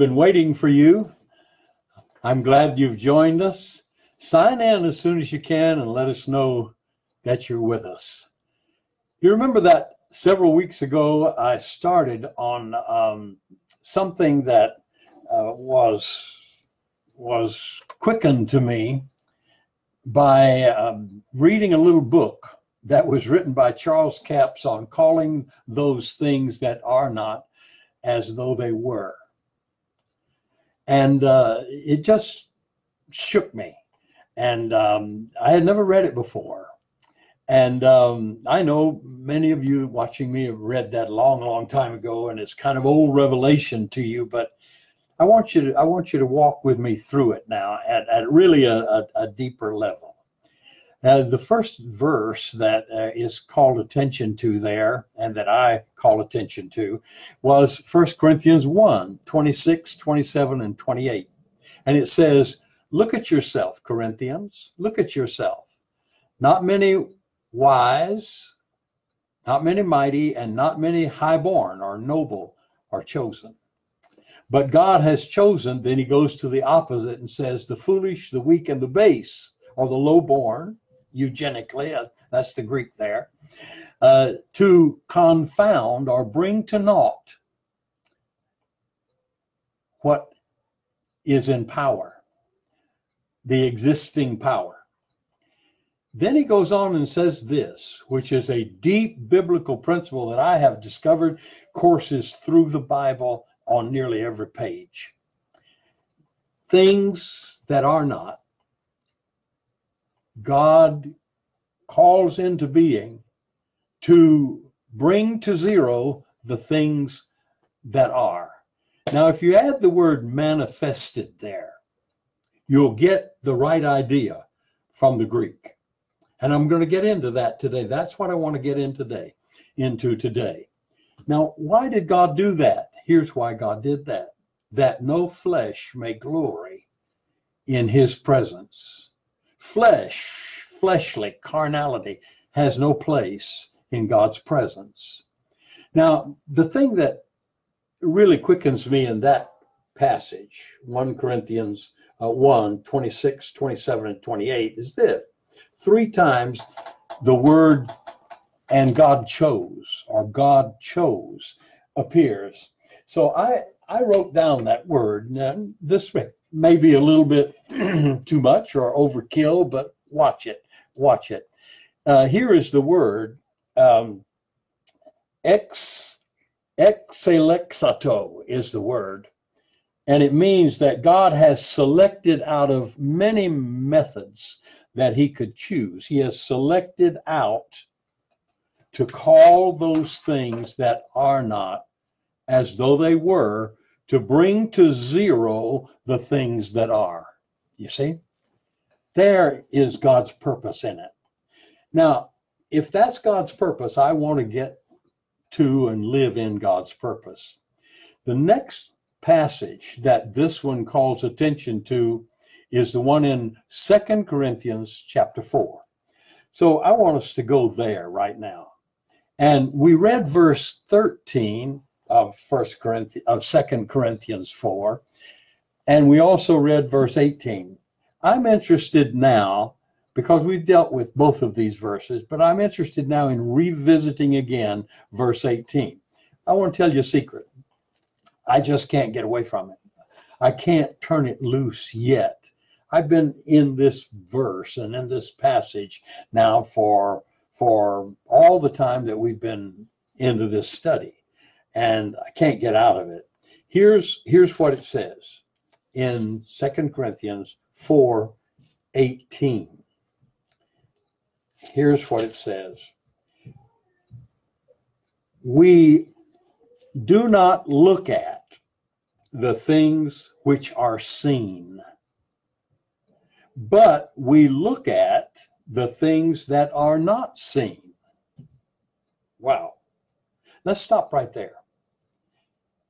been waiting for you. I'm glad you've joined us. Sign in as soon as you can and let us know that you're with us. You remember that several weeks ago I started on um, something that uh, was was quickened to me by um, reading a little book that was written by Charles Capps on calling those things that are not as though they were. And uh, it just shook me. And um, I had never read it before. And um, I know many of you watching me have read that long, long time ago, and it's kind of old revelation to you. But I want you to I want you to walk with me through it now at, at really a, a, a deeper level. Uh, the first verse that uh, is called attention to there, and that I call attention to, was 1 Corinthians 1 26, 27, and 28. And it says, Look at yourself, Corinthians. Look at yourself. Not many wise, not many mighty, and not many highborn or noble are chosen. But God has chosen, then he goes to the opposite and says, the foolish, the weak, and the base, or the lowborn, eugenically, uh, that's the Greek there, uh, to confound or bring to naught what is in power, the existing power. Then he goes on and says this, which is a deep biblical principle that I have discovered courses through the Bible on nearly every page. Things that are not, God calls into being to bring to zero the things that are. Now, if you add the word manifested there, you'll get the right idea from the Greek. And I'm going to get into that today. That's what I want to get in today, into today. Now, why did God do that? Here's why God did that. That no flesh may glory in his presence. Flesh, fleshly, carnality has no place in God's presence. Now, the thing that really quickens me in that passage, 1 Corinthians uh, 1 26, 27, and 28, is this three times the word and God chose or God chose appears. So I I wrote down that word. Now, this may be a little bit too much or overkill, but watch it. Watch it. Uh, here is the word um, ex exelexato is the word, and it means that God has selected out of many methods that he could choose. He has selected out to call those things that are not as though they were, to bring to zero the things that are. You see? There is God's purpose in it. Now, if that's God's purpose, I want to get to and live in God's purpose. The next passage that this one calls attention to is the one in Second Corinthians chapter 4. So I want us to go there right now. And we read verse 13 of First Corinthians of Second Corinthians 4, and we also read verse 18. I'm interested now because we've dealt with both of these verses, but I'm interested now in revisiting again verse 18. I want to tell you a secret. I just can't get away from it. I can't turn it loose yet. I've been in this verse and in this passage now for for all the time that we've been into this study and I can't get out of it. Here's here's what it says in Second Corinthians 4 18. Here's what it says. We do not look at the things which are seen but we look at the things that are not seen. Wow. Let's stop right there.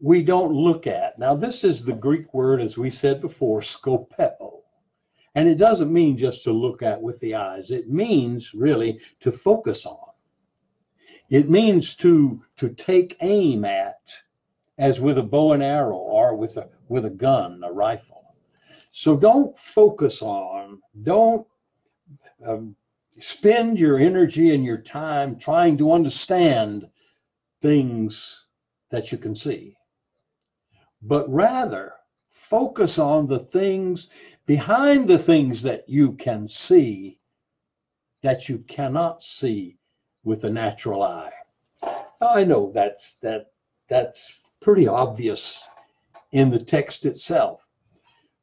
We don't look at. Now, this is the Greek word, as we said before, skopeo. And it doesn't mean just to look at with the eyes, it means really to focus on. It means to, to take aim at, as with a bow and arrow or with a with a gun, a rifle. So don't focus on, don't um, spend your energy and your time trying to understand things that you can see, but rather focus on the things behind the things that you can see that you cannot see with the natural eye. I know that's that that's pretty obvious in the text itself.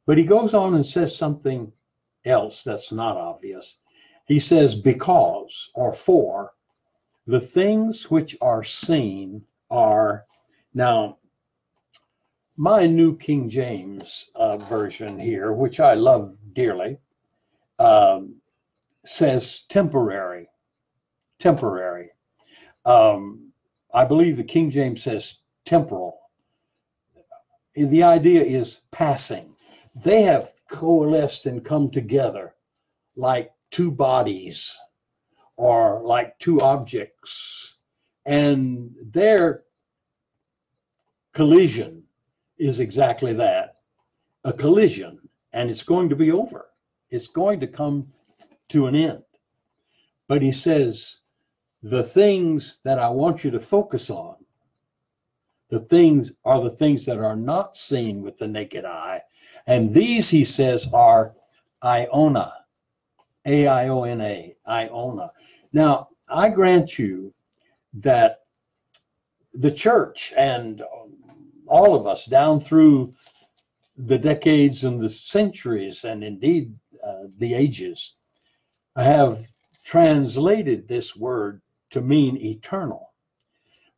But he goes on and says something else that's not obvious. He says, because or for the things which are seen are now my new King James uh, version here, which I love dearly, um, says temporary. Temporary. Um, I believe the King James says temporal. The idea is passing. They have coalesced and come together like two bodies or like two objects. And their collision is exactly that a collision, and it's going to be over. It's going to come to an end. But he says, the things that I want you to focus on, the things are the things that are not seen with the naked eye. And these, he says, are Iona, A I O N A, Iona. Now, I grant you that the church and all of us down through the decades and the centuries and indeed uh, the ages have translated this word to mean eternal.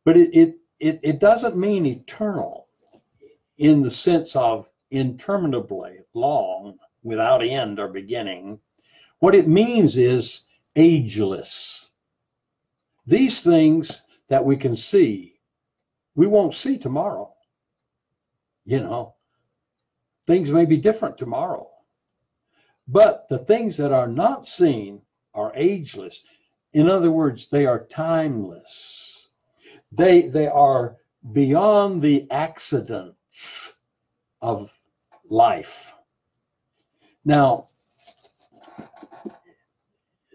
But it, it, it, it doesn't mean eternal in the sense of interminably long without end or beginning. What it means is ageless. These things that we can see, we won't see tomorrow. You know, things may be different tomorrow. But the things that are not seen are ageless. In other words, they are timeless. They, they are beyond the accidents of life. Now,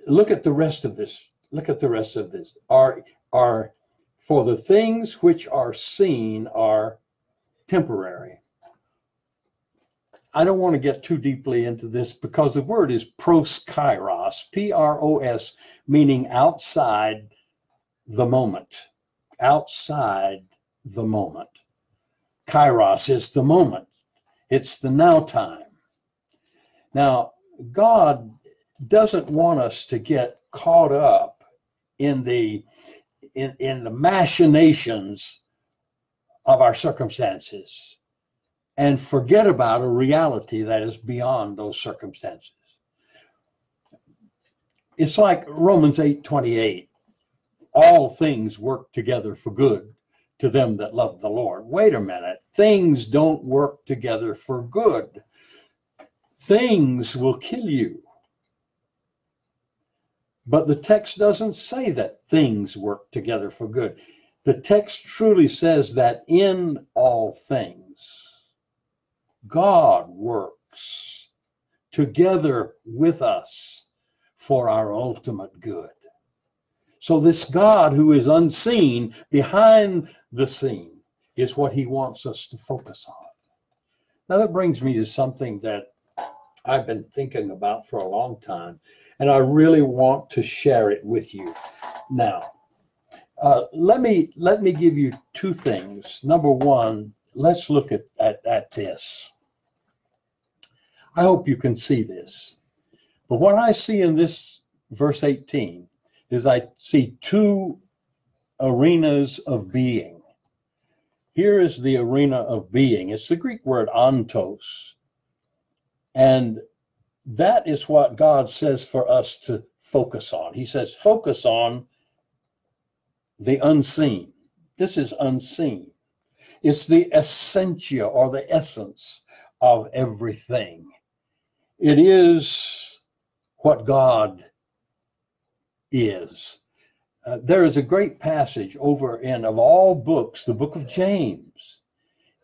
look at the rest of this. Look at the rest of this. Are, are for the things which are seen are temporary. I don't want to get too deeply into this because the word is proskairos, P R O S, meaning outside the moment. Outside the moment. Kairos is the moment, it's the now time. Now, God doesn't want us to get caught up in the in, in the machinations of our circumstances and forget about a reality that is beyond those circumstances. It's like Romans 8 28. All things work together for good to them that love the Lord. Wait a minute. Things don't work together for good. Things will kill you. But the text doesn't say that things work together for good. The text truly says that in all things, God works together with us for our ultimate good. So, this God who is unseen behind the scene is what he wants us to focus on. Now, that brings me to something that I've been thinking about for a long time, and I really want to share it with you now. Uh, let me let me give you two things. Number one, let's look at, at, at this. I hope you can see this. But what I see in this verse 18 is I see two arenas of being. Here is the arena of being. It's the Greek word ontos. And that is what God says for us to focus on. He says, focus on the unseen. This is unseen. It's the essentia or the essence of everything. It is what God is. Uh, there is a great passage over in, of all books, the book of James.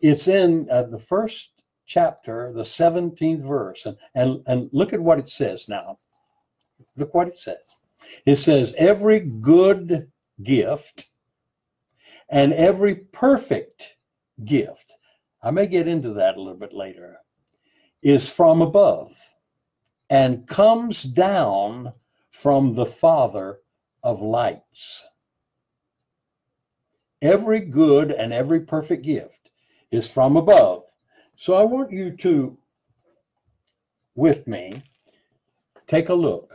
It's in uh, the first chapter, the 17th verse, and, and, and look at what it says now. Look what it says. It says, Every good gift and every perfect gift, I may get into that a little bit later, is from above and comes down from the Father of lights. Every good and every perfect gift is from above. So I want you to, with me, take a look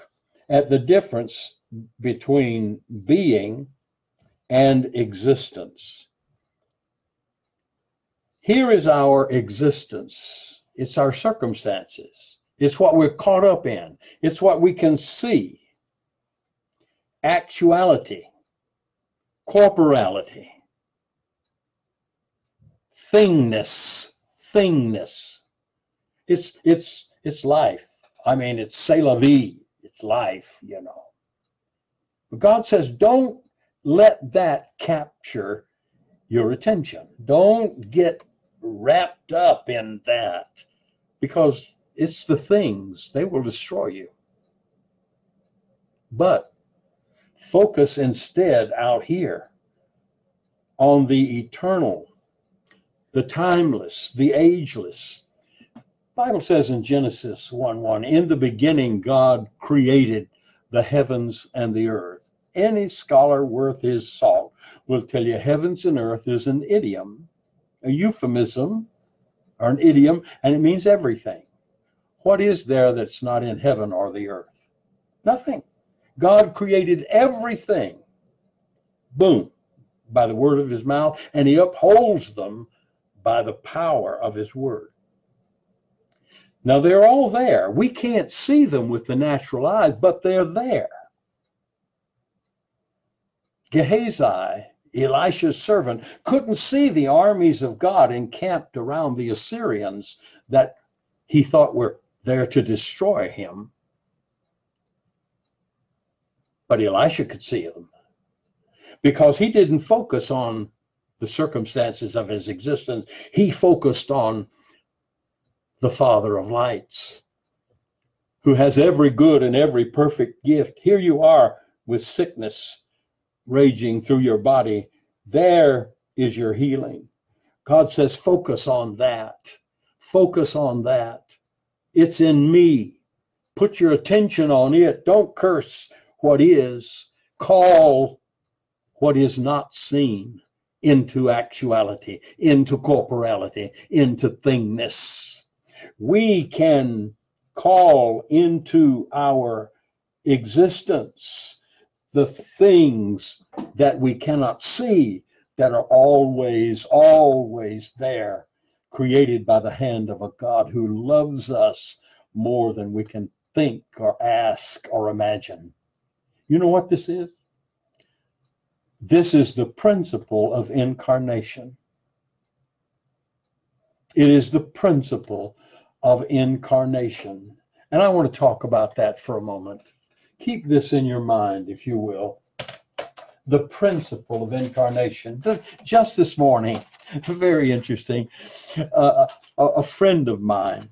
at the difference between being and existence. Here is our existence. It's our circumstances. It's what we're caught up in. It's what we can see. Actuality, corporality, thingness, thingness. It's it's it's life. I mean, it's c'est la vie. It's life, you know. But God says, don't let that capture your attention. Don't get wrapped up in that because it's the things, they will destroy you. But focus instead out here on the eternal, the timeless, the ageless. Bible says in Genesis 1 1, in the beginning, God created the heavens and the earth. Any scholar worth his salt will tell you heavens and earth is an idiom, a euphemism, or an idiom, and it means everything. What is there that's not in heaven or the earth? Nothing. God created everything, boom, by the word of his mouth, and he upholds them by the power of his word. Now they're all there. We can't see them with the natural eyes, but they're there. Gehazi, Elisha's servant, couldn't see the armies of God encamped around the Assyrians that he thought were there to destroy him. But Elisha could see them because he didn't focus on the circumstances of his existence. He focused on the Father of lights, who has every good and every perfect gift. Here you are with sickness raging through your body, there is your healing. God says, focus on that. Focus on that. It's in me. Put your attention on it. Don't curse what is. Call what is not seen into actuality, into corporality, into thingness. We can call into our existence the things that we cannot see that are always, always there, created by the hand of a God who loves us more than we can think or ask or imagine. You know what this is? This is the principle of incarnation. It is the principle of incarnation. And I want to talk about that for a moment keep this in your mind, if you will. The principle of incarnation. Just this morning, very interesting. Uh, a, friend of mine,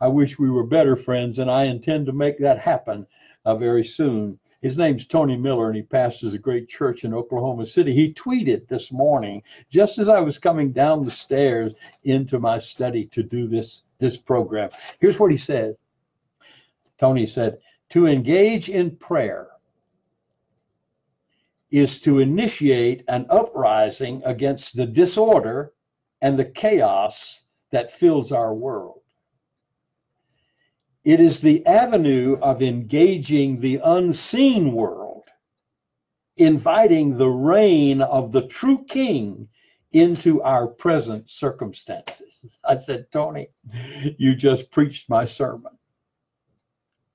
I wish we were better friends, and I intend to make that happen uh, very soon. His name's Tony Miller, and he pastors a great church in Oklahoma City. He tweeted this morning, just as I was coming down the stairs into my study to do this, this program. Here's what he said Tony said, to engage in prayer is to initiate an uprising against the disorder and the chaos that fills our world. It is the avenue of engaging the unseen world, inviting the reign of the true king into our present circumstances. I said, Tony, you just preached my sermon.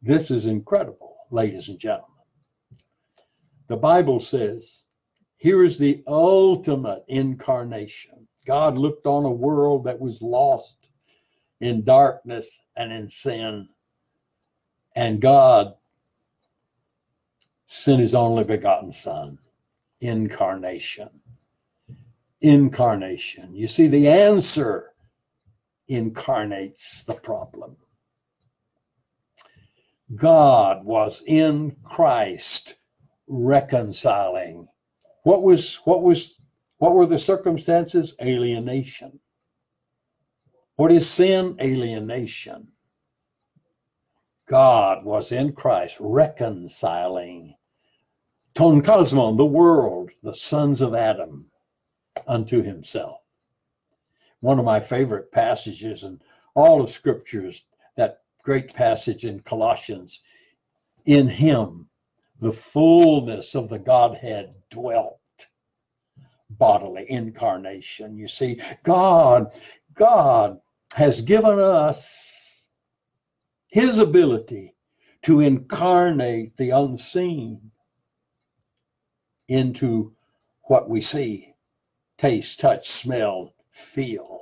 This is incredible, ladies and gentlemen. The Bible says, here is the ultimate incarnation. God looked on a world that was lost in darkness and in sin. And God sent his only begotten Son, incarnation. Incarnation. You see, the answer incarnates the problem. God was in Christ reconciling. What was what was what were the circumstances? Alienation. What is sin? Alienation. God was in Christ reconciling ton cosmon, the world, the sons of Adam, unto himself. One of my favorite passages in all of scriptures, that great passage in Colossians, in him the fullness of the Godhead dwelt bodily incarnation. You see, God, God has given us his ability to incarnate the unseen into what we see, taste, touch, smell, feel,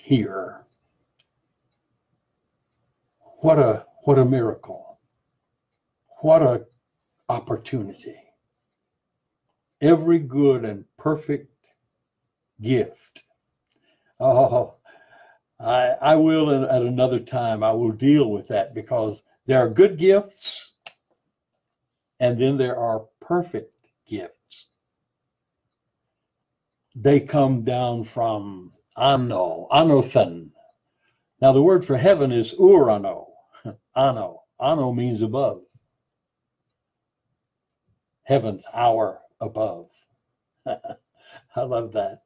hear. What a what a miracle. What a opportunity. Every good and perfect gift. Oh, I, I will at another time, I will deal with that because there are good gifts and then there are perfect gifts. They come down from ano, anothen. Now the word for heaven is urano, ano. Ano means above. Heaven's our above. I love that.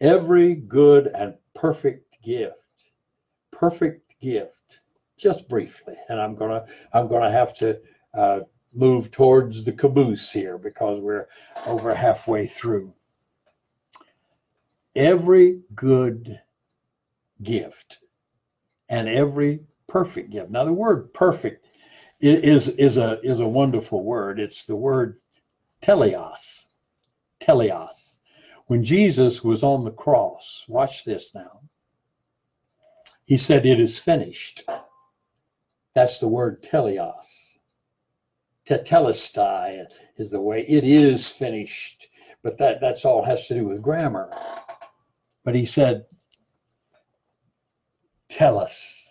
Every good and perfect gift, perfect gift just briefly, and I'm gonna I'm gonna have to uh, move towards the caboose here because we're over halfway through. Every good gift and every perfect gift. Now, the word perfect is is a is a wonderful word. It's the word teleos. Teleos. When Jesus was on the cross, watch this now. He said, "It is finished." That's the word teleos. Tetelestai is the way it is finished, but that that's all has to do with grammar. But he said, "Teleos,"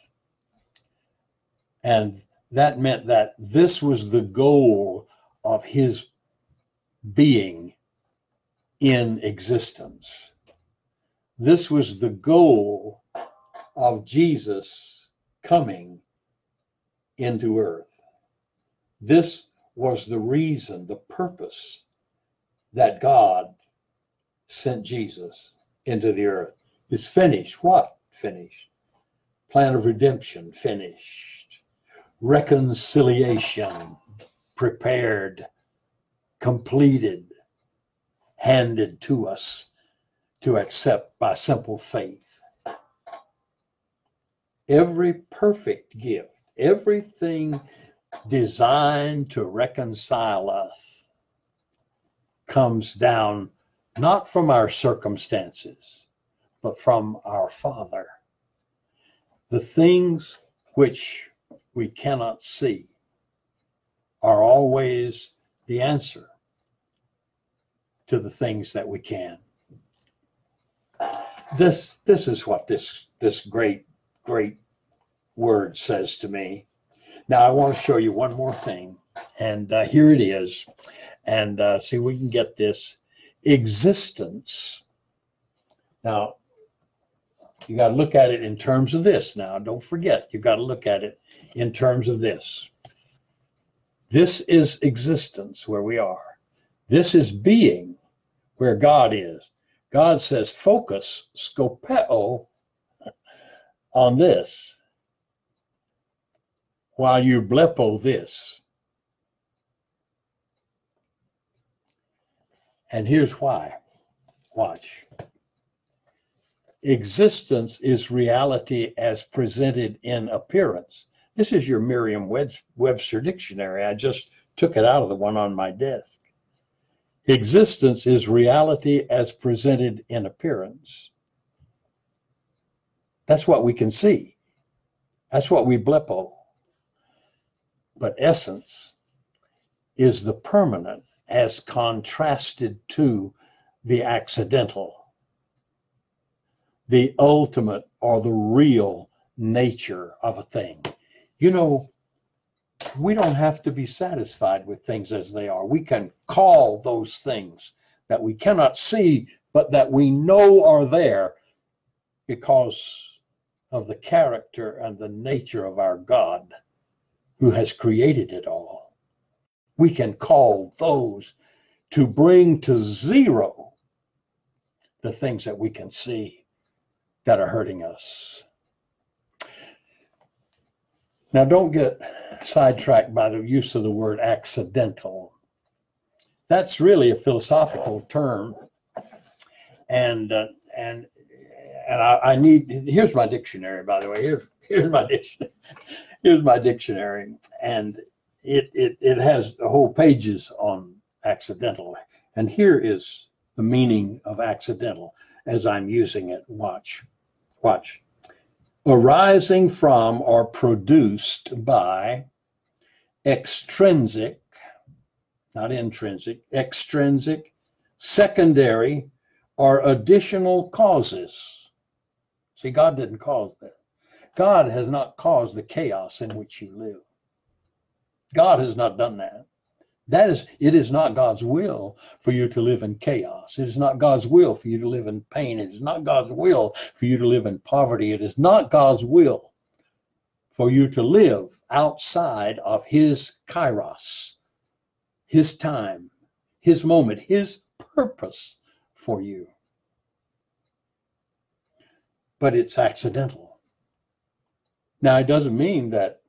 and that meant that this was the goal of his being in existence. This was the goal of Jesus coming into earth. This was the reason, the purpose that God sent Jesus into the earth. It's finished. What? Finished. Plan of redemption, finished. Reconciliation, prepared, completed, handed to us to accept by simple faith. Every perfect gift everything designed to reconcile us comes down not from our circumstances, but from our Father. The things which we cannot see are always the answer to the things that we can. This this is what this this great great word says to me. Now, I want to show you one more thing, and uh, here it is. And uh, see, we can get this existence. Now, you got to look at it in terms of this. Now, don't forget, you got to look at it in terms of this. This is existence where we are. This is being where God is. God says, focus, skopeo, on this while you blepo this. And here's why. Watch. Existence is reality as presented in appearance. This is your Merriam Webster dictionary. I just took it out of the one on my desk. Existence is reality as presented in appearance. That's what we can see. That's what we blepo but essence is the permanent as contrasted to the accidental, the ultimate or the real nature of a thing. You know, we don't have to be satisfied with things as they are. We can call those things that we cannot see, but that we know are there because of the character and the nature of our God who has created it all. We can call those to bring to zero the things that we can see that are hurting us. Now, don't get sidetracked by the use of the word accidental. That's really a philosophical term, and uh, and and I, I, need here's my dictionary by the way. Here's here's my dictionary here's my dictionary. And it it it has whole pages on accidental. And here is the meaning of accidental as I'm using it. Watch watch arising from or produced by extrinsic not intrinsic extrinsic secondary or additional causes See, God didn't cause that. God has not caused the chaos in which you live. God has not done that. That is, it is not God's will for you to live in chaos. It is not God's will for you to live in pain. It is not God's will for you to live in poverty. It is not God's will for you to live outside of His kairos, His time, His moment, His purpose for you but it's accidental. Now, it doesn't mean that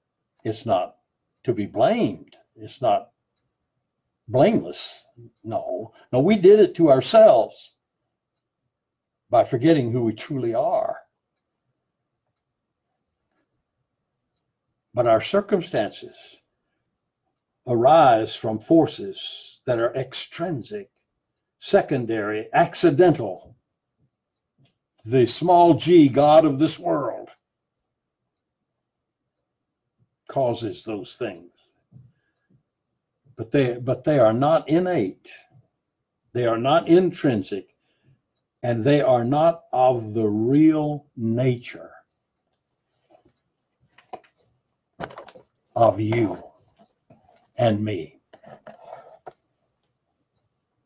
it's not to be blamed. It's not blameless. No, no, we did it to ourselves by forgetting who we truly are. But our circumstances arise from forces that are extrinsic, secondary, accidental the small g God of this world causes those things. But they but they are not innate. They are not intrinsic and they are not of the real nature of you and me.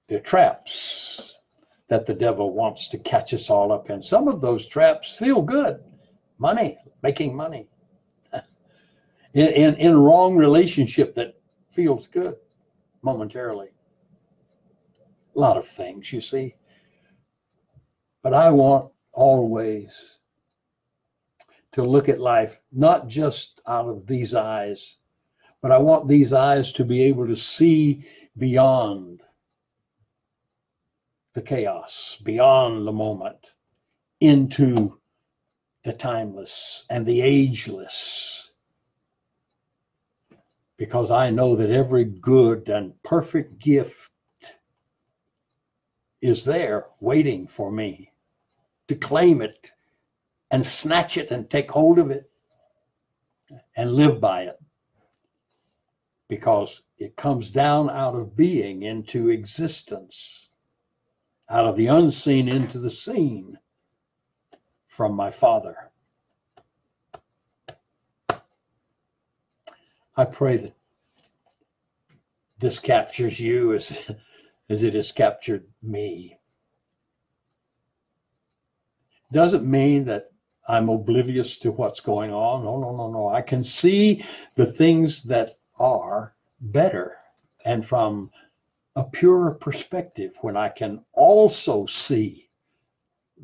They're traps that the devil wants to catch us all up in. Some of those traps feel good money, making money. in, in, in wrong relationship that feels good momentarily. A lot of things, you see. But I want always to look at life not just out of these eyes, but I want these eyes to be able to see beyond the chaos, beyond the moment, into the timeless and the ageless. Because I know that every good and perfect gift is there waiting for me to claim it and snatch it and take hold of it and live by it. Because it comes down out of being into existence out of the unseen into the seen from my Father. I pray that this captures you as, as it has captured me. Doesn't mean that I'm oblivious to what's going on. No, no, no, no. I can see the things that are better and from a purer perspective when I can also see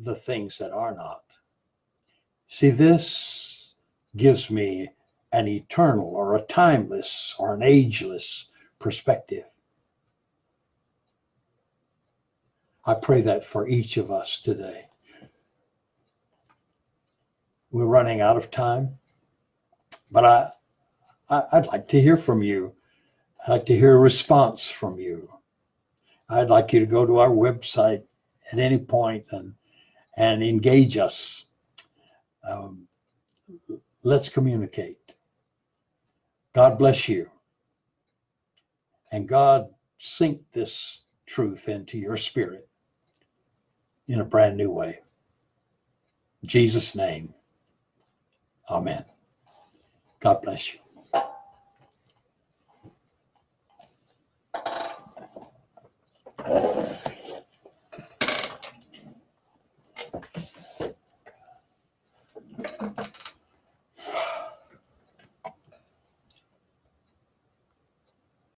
the things that are not. See, this gives me an eternal or a timeless or an ageless perspective. I pray that for each of us today. We're running out of time, but I, I would like to hear from you. I'd like to hear a response from you. I'd like you to go to our website at any point and and engage us. Um, let's communicate. God bless you. And God sink this truth into your spirit in a brand new way. In Jesus' name, amen. God bless you.